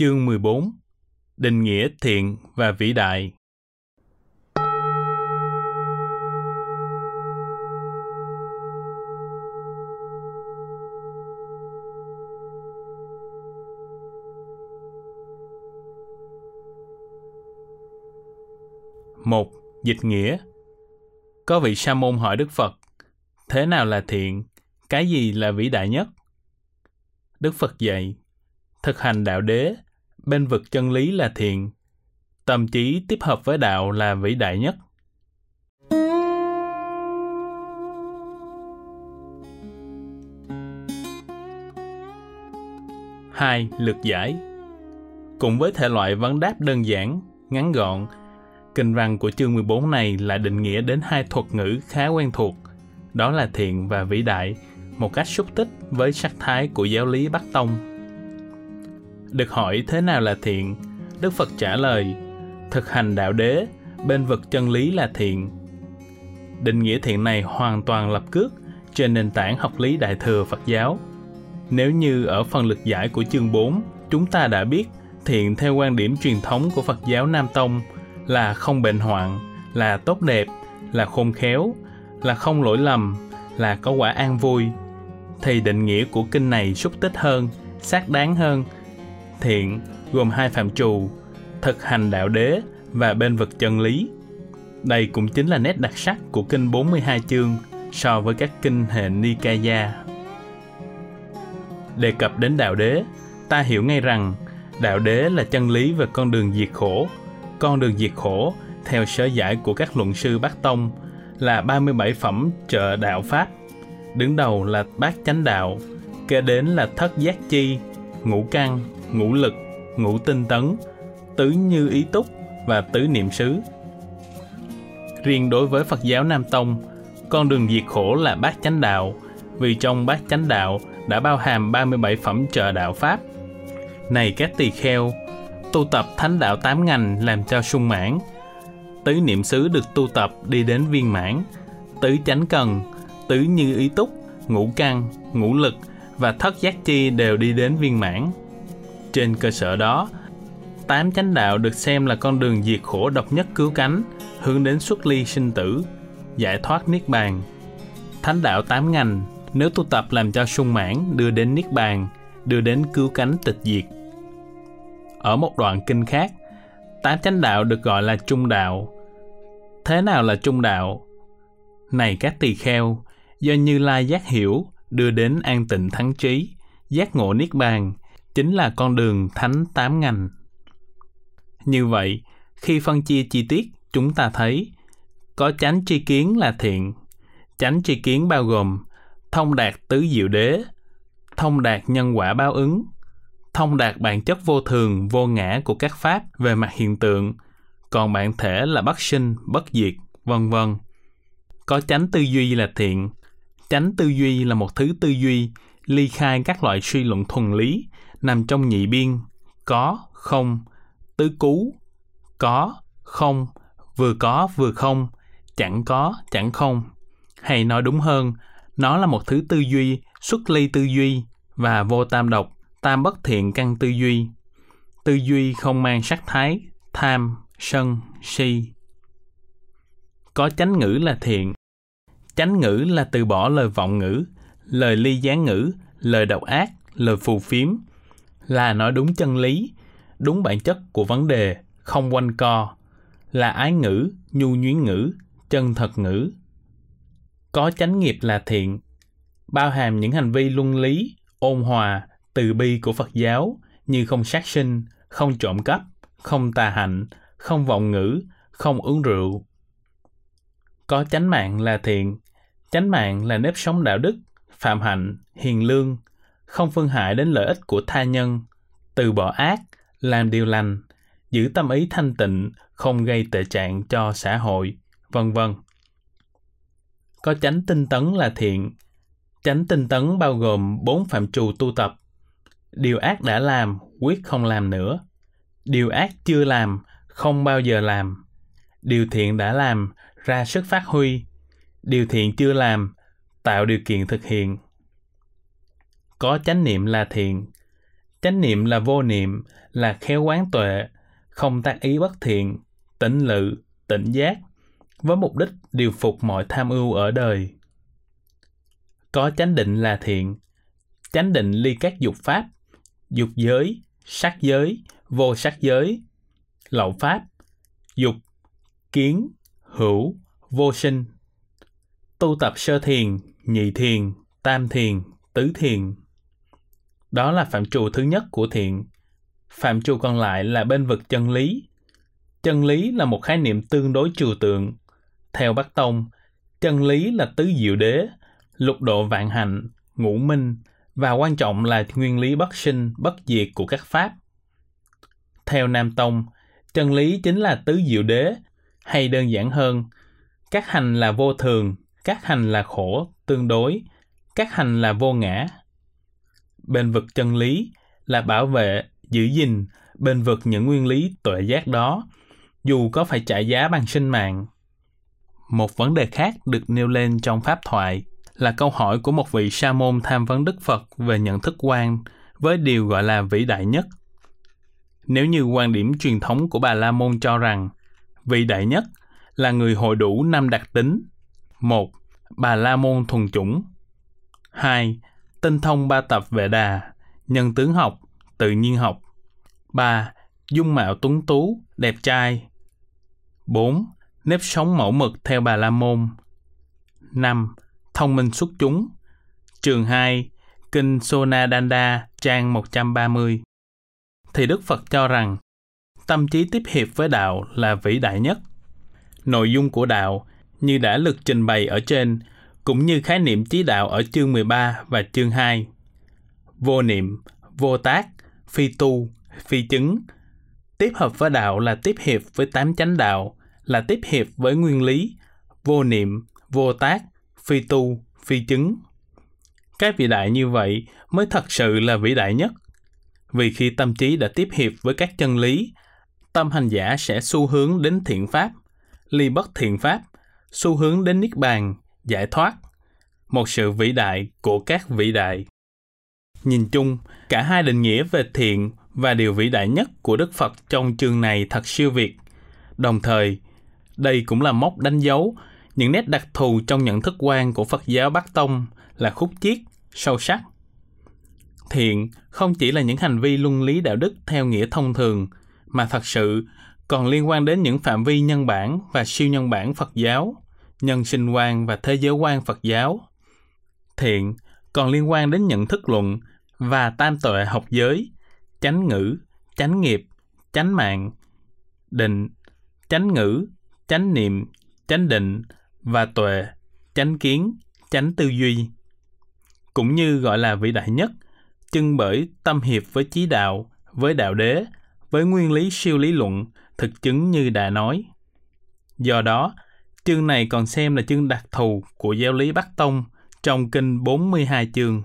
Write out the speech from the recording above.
Chương 14 Định nghĩa thiện và vĩ đại. Một, dịch nghĩa. Có vị sa môn hỏi Đức Phật, thế nào là thiện, cái gì là vĩ đại nhất? Đức Phật dạy, thực hành đạo đế, bên vực chân lý là thiện, tâm trí tiếp hợp với đạo là vĩ đại nhất. Hai, lược giải Cùng với thể loại vấn đáp đơn giản, ngắn gọn, kinh văn của chương 14 này là định nghĩa đến hai thuật ngữ khá quen thuộc, đó là thiện và vĩ đại, một cách xúc tích với sắc thái của giáo lý Bắc Tông. Được hỏi thế nào là thiện, Đức Phật trả lời, thực hành đạo đế, bên vực chân lý là thiện. Định nghĩa thiện này hoàn toàn lập cước trên nền tảng học lý Đại Thừa Phật giáo. Nếu như ở phần lực giải của chương 4, chúng ta đã biết thiện theo quan điểm truyền thống của Phật giáo Nam Tông là không bệnh hoạn, là tốt đẹp, là khôn khéo, là không lỗi lầm, là có quả an vui, thì định nghĩa của kinh này xúc tích hơn, xác đáng hơn. Thiện gồm hai phạm trù, thực hành đạo đế và bên vực chân lý. Đây cũng chính là nét đặc sắc của kinh 42 chương so với các kinh hệ Nikaya. Đề cập đến đạo đế, ta hiểu ngay rằng đạo đế là chân lý về con đường diệt khổ. Con đường diệt khổ, theo sở giải của các luận sư Bắc Tông, là 37 phẩm trợ đạo Pháp đứng đầu là bát chánh đạo, kế đến là thất giác chi, ngũ căn, ngũ lực, ngũ tinh tấn, tứ như ý túc và tứ niệm xứ. Riêng đối với Phật giáo Nam Tông, con đường diệt khổ là bát chánh đạo, vì trong bát chánh đạo đã bao hàm 37 phẩm trợ đạo Pháp. Này các tỳ kheo, tu tập thánh đạo tám ngành làm cho sung mãn, tứ niệm xứ được tu tập đi đến viên mãn, tứ chánh cần tứ như ý túc, ngũ căn, ngũ lực và thất giác chi đều đi đến viên mãn. Trên cơ sở đó, tám chánh đạo được xem là con đường diệt khổ độc nhất cứu cánh, hướng đến xuất ly sinh tử, giải thoát niết bàn. Thánh đạo tám ngành, nếu tu tập làm cho sung mãn đưa đến niết bàn, đưa đến cứu cánh tịch diệt. Ở một đoạn kinh khác, tám chánh đạo được gọi là trung đạo. Thế nào là trung đạo? Này các tỳ kheo, do Như Lai giác hiểu đưa đến an tịnh thắng trí, giác ngộ niết bàn, chính là con đường thánh tám ngành. Như vậy, khi phân chia chi tiết, chúng ta thấy có chánh tri kiến là thiện. Chánh tri kiến bao gồm thông đạt tứ diệu đế, thông đạt nhân quả báo ứng, thông đạt bản chất vô thường, vô ngã của các pháp về mặt hiện tượng, còn bản thể là bất sinh, bất diệt, vân vân. Có chánh tư duy là thiện, Chánh tư duy là một thứ tư duy ly khai các loại suy luận thuần lý nằm trong nhị biên có, không, tứ cú, có, không, vừa có, vừa không, chẳng có, chẳng không. Hay nói đúng hơn, nó là một thứ tư duy xuất ly tư duy và vô tam độc, tam bất thiện căn tư duy. Tư duy không mang sắc thái, tham, sân, si. Có chánh ngữ là thiện, Chánh ngữ là từ bỏ lời vọng ngữ, lời ly gián ngữ, lời độc ác, lời phù phiếm, là nói đúng chân lý, đúng bản chất của vấn đề, không quanh co, là ái ngữ, nhu nhuyến ngữ, chân thật ngữ. Có chánh nghiệp là thiện, bao hàm những hành vi luân lý, ôn hòa, từ bi của Phật giáo như không sát sinh, không trộm cắp, không tà hạnh, không vọng ngữ, không uống rượu. Có chánh mạng là thiện, Chánh mạng là nếp sống đạo đức, phạm hạnh, hiền lương, không phương hại đến lợi ích của tha nhân, từ bỏ ác, làm điều lành, giữ tâm ý thanh tịnh, không gây tệ trạng cho xã hội, vân vân. Có chánh tinh tấn là thiện. Chánh tinh tấn bao gồm bốn phạm trù tu tập. Điều ác đã làm, quyết không làm nữa. Điều ác chưa làm, không bao giờ làm. Điều thiện đã làm, ra sức phát huy, điều thiện chưa làm tạo điều kiện thực hiện có chánh niệm là thiện Chánh niệm là vô niệm, là khéo quán tuệ, không tác ý bất thiện, tỉnh lự, tỉnh giác, với mục đích điều phục mọi tham ưu ở đời. Có chánh định là thiện, chánh định ly các dục pháp, dục giới, sắc giới, vô sắc giới, lậu pháp, dục, kiến, hữu, vô sinh. Tu tập sơ thiền, nhị thiền, tam thiền, tứ thiền. Đó là phạm trù thứ nhất của thiện. Phạm trù còn lại là bên vực chân lý. Chân lý là một khái niệm tương đối trừu tượng. Theo Bắc Tông, chân lý là tứ diệu đế, lục độ vạn hạnh, ngũ minh, và quan trọng là nguyên lý bất sinh, bất diệt của các pháp. Theo Nam Tông, chân lý chính là tứ diệu đế, hay đơn giản hơn, các hành là vô thường, các hành là khổ, tương đối, các hành là vô ngã. Bên vực chân lý là bảo vệ, giữ gìn, bên vực những nguyên lý tuệ giác đó, dù có phải trả giá bằng sinh mạng. Một vấn đề khác được nêu lên trong pháp thoại là câu hỏi của một vị sa môn tham vấn Đức Phật về nhận thức quan với điều gọi là vĩ đại nhất. Nếu như quan điểm truyền thống của Bà La Môn cho rằng vĩ đại nhất là người hội đủ năm đặc tính. một Bà La Môn thuần chủng. 2. Tinh thông ba tập vệ đà, nhân tướng học, tự nhiên học. 3. Dung mạo tuấn tú, đẹp trai. 4. Nếp sống mẫu mực theo Bà La Môn. 5 thông minh xuất chúng. Trường 2, Kinh Sonadanda, trang 130. Thì Đức Phật cho rằng, tâm trí tiếp hiệp với đạo là vĩ đại nhất. Nội dung của đạo, như đã lực trình bày ở trên, cũng như khái niệm trí đạo ở chương 13 và chương 2. Vô niệm, vô tác, phi tu, phi chứng. Tiếp hợp với đạo là tiếp hiệp với tám chánh đạo, là tiếp hiệp với nguyên lý, vô niệm, vô tác, phi tu, phi chứng. Cái vĩ đại như vậy mới thật sự là vĩ đại nhất. Vì khi tâm trí đã tiếp hiệp với các chân lý, tâm hành giả sẽ xu hướng đến thiện pháp, ly bất thiện pháp, xu hướng đến niết bàn, giải thoát, một sự vĩ đại của các vĩ đại. Nhìn chung, cả hai định nghĩa về thiện và điều vĩ đại nhất của Đức Phật trong chương này thật siêu việt. Đồng thời, đây cũng là mốc đánh dấu những nét đặc thù trong nhận thức quan của Phật giáo Bắc Tông là khúc chiết, sâu sắc. Thiện không chỉ là những hành vi luân lý đạo đức theo nghĩa thông thường, mà thật sự còn liên quan đến những phạm vi nhân bản và siêu nhân bản Phật giáo, nhân sinh quan và thế giới quan Phật giáo. Thiện còn liên quan đến nhận thức luận và tam tuệ học giới, chánh ngữ, chánh nghiệp, chánh mạng, định, chánh ngữ, chánh niệm, chánh định và tuệ, chánh kiến, chánh tư duy. Cũng như gọi là vĩ đại nhất, chân bởi tâm hiệp với chí đạo, với đạo đế, với nguyên lý siêu lý luận, thực chứng như đã nói. Do đó, chương này còn xem là chương đặc thù của giáo lý Bắc Tông trong kinh 42 chương.